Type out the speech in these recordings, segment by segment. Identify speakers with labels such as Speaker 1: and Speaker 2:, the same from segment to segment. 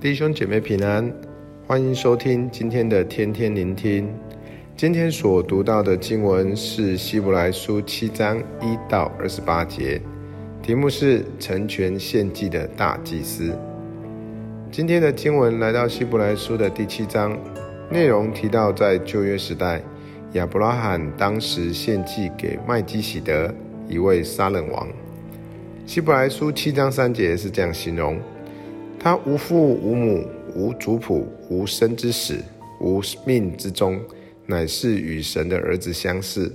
Speaker 1: 弟兄姐妹平安，欢迎收听今天的天天聆听。今天所读到的经文是希伯来书七章一到二十八节，题目是成全献祭的大祭司。今天的经文来到希伯来书的第七章，内容提到在旧约时代，亚伯拉罕当时献祭给麦基洗德，一位撒冷王。希伯来书七章三节是这样形容。他无父无母，无族谱，无生之始，无命之终，乃是与神的儿子相似。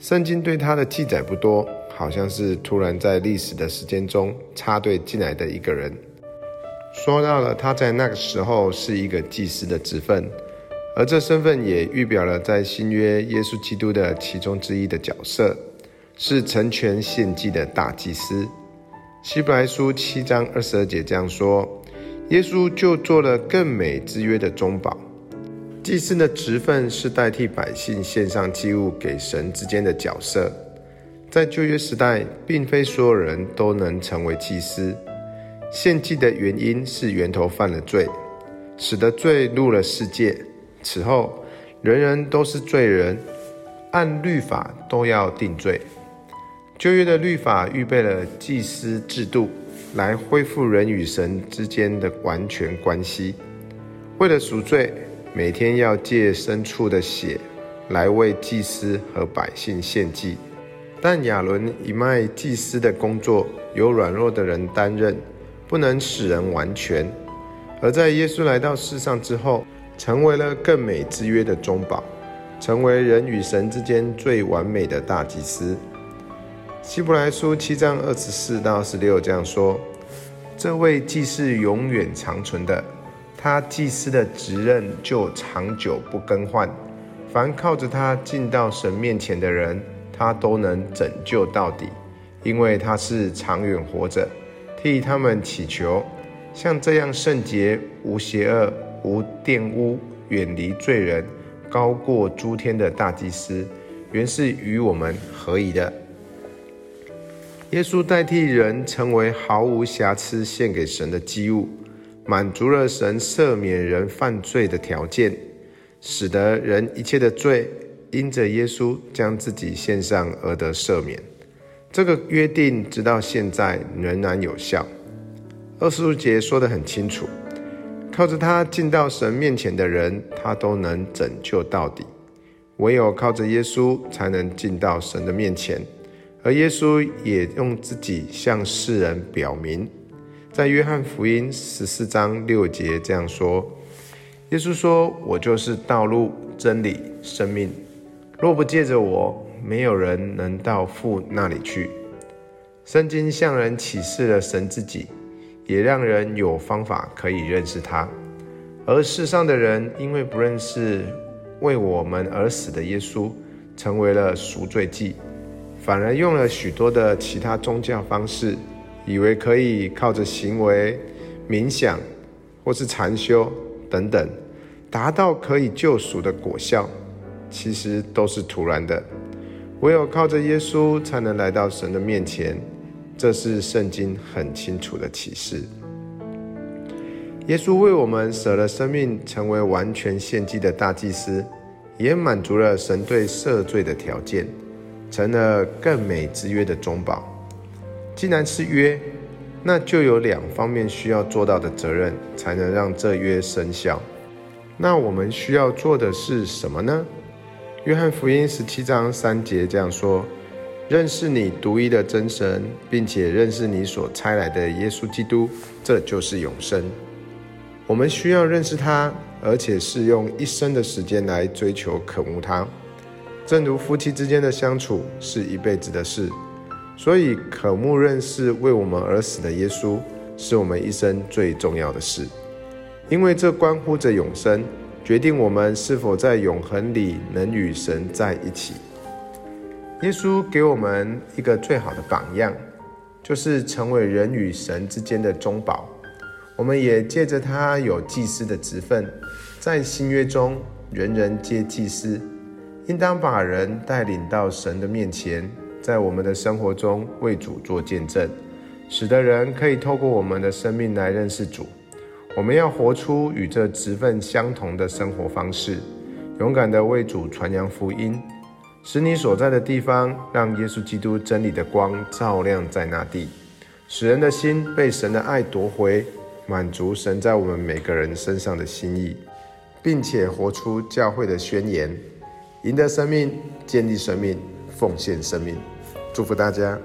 Speaker 1: 圣经对他的记载不多，好像是突然在历史的时间中插队进来的一个人。说到了他在那个时候是一个祭司的职分，而这身份也预表了在新约耶稣基督的其中之一的角色，是成全献祭的大祭司。希伯来书七章二十二节这样说：“耶稣就做了更美之约的中保。祭司的职分是代替百姓献上祭物给神之间的角色。在旧约时代，并非所有人都能成为祭司。献祭的原因是源头犯了罪，使得罪入了世界。此后，人人都是罪人，按律法都要定罪。”旧约的律法预备了祭司制度，来恢复人与神之间的完全关系。为了赎罪，每天要借牲畜的血来为祭司和百姓献祭。但亚伦以麦祭司的工作由软弱的人担任，不能使人完全。而在耶稣来到世上之后，成为了更美之约的中保，成为人与神之间最完美的大祭司。希伯来书七章二十四到十六这样说：这位既是永远长存的，他祭司的职任就长久不更换。凡靠着他进到神面前的人，他都能拯救到底，因为他是长远活着，替他们祈求。像这样圣洁、无邪恶、无玷污、远离罪人、高过诸天的大祭司，原是与我们合宜的。耶稣代替人成为毫无瑕疵献给神的祭物，满足了神赦免人犯罪的条件，使得人一切的罪因着耶稣将自己献上而得赦免。这个约定直到现在仍然有效。二十五节说得很清楚，靠着他进到神面前的人，他都能拯救到底。唯有靠着耶稣，才能进到神的面前。而耶稣也用自己向世人表明，在约翰福音十四章六节这样说：“耶稣说，我就是道路、真理、生命。若不借着我，没有人能到父那里去。”圣经向人启示了神自己，也让人有方法可以认识他。而世上的人因为不认识为我们而死的耶稣，成为了赎罪祭。反而用了许多的其他宗教方式，以为可以靠着行为、冥想或是禅修等等，达到可以救赎的果效，其实都是徒然的。唯有靠着耶稣，才能来到神的面前。这是圣经很清楚的启示。耶稣为我们舍了生命，成为完全献祭的大祭司，也满足了神对赦罪的条件。成了更美之约的中保。既然是约，那就有两方面需要做到的责任，才能让这约生效。那我们需要做的是什么呢？约翰福音十七章三节这样说：“认识你独一的真神，并且认识你所差来的耶稣基督，这就是永生。”我们需要认识他，而且是用一生的时间来追求渴慕他。正如夫妻之间的相处是一辈子的事，所以渴慕认识为我们而死的耶稣，是我们一生最重要的事，因为这关乎着永生，决定我们是否在永恒里能与神在一起。耶稣给我们一个最好的榜样，就是成为人与神之间的中保。我们也借着他有祭司的职分，在新约中，人人皆祭司。应当把人带领到神的面前，在我们的生活中为主做见证，使得人可以透过我们的生命来认识主。我们要活出与这职分相同的生活方式，勇敢地为主传扬福音，使你所在的地方，让耶稣基督真理的光照亮在那地，使人的心被神的爱夺回，满足神在我们每个人身上的心意，并且活出教会的宣言，赢得生命，建立生命，奉献生命。祝福大家。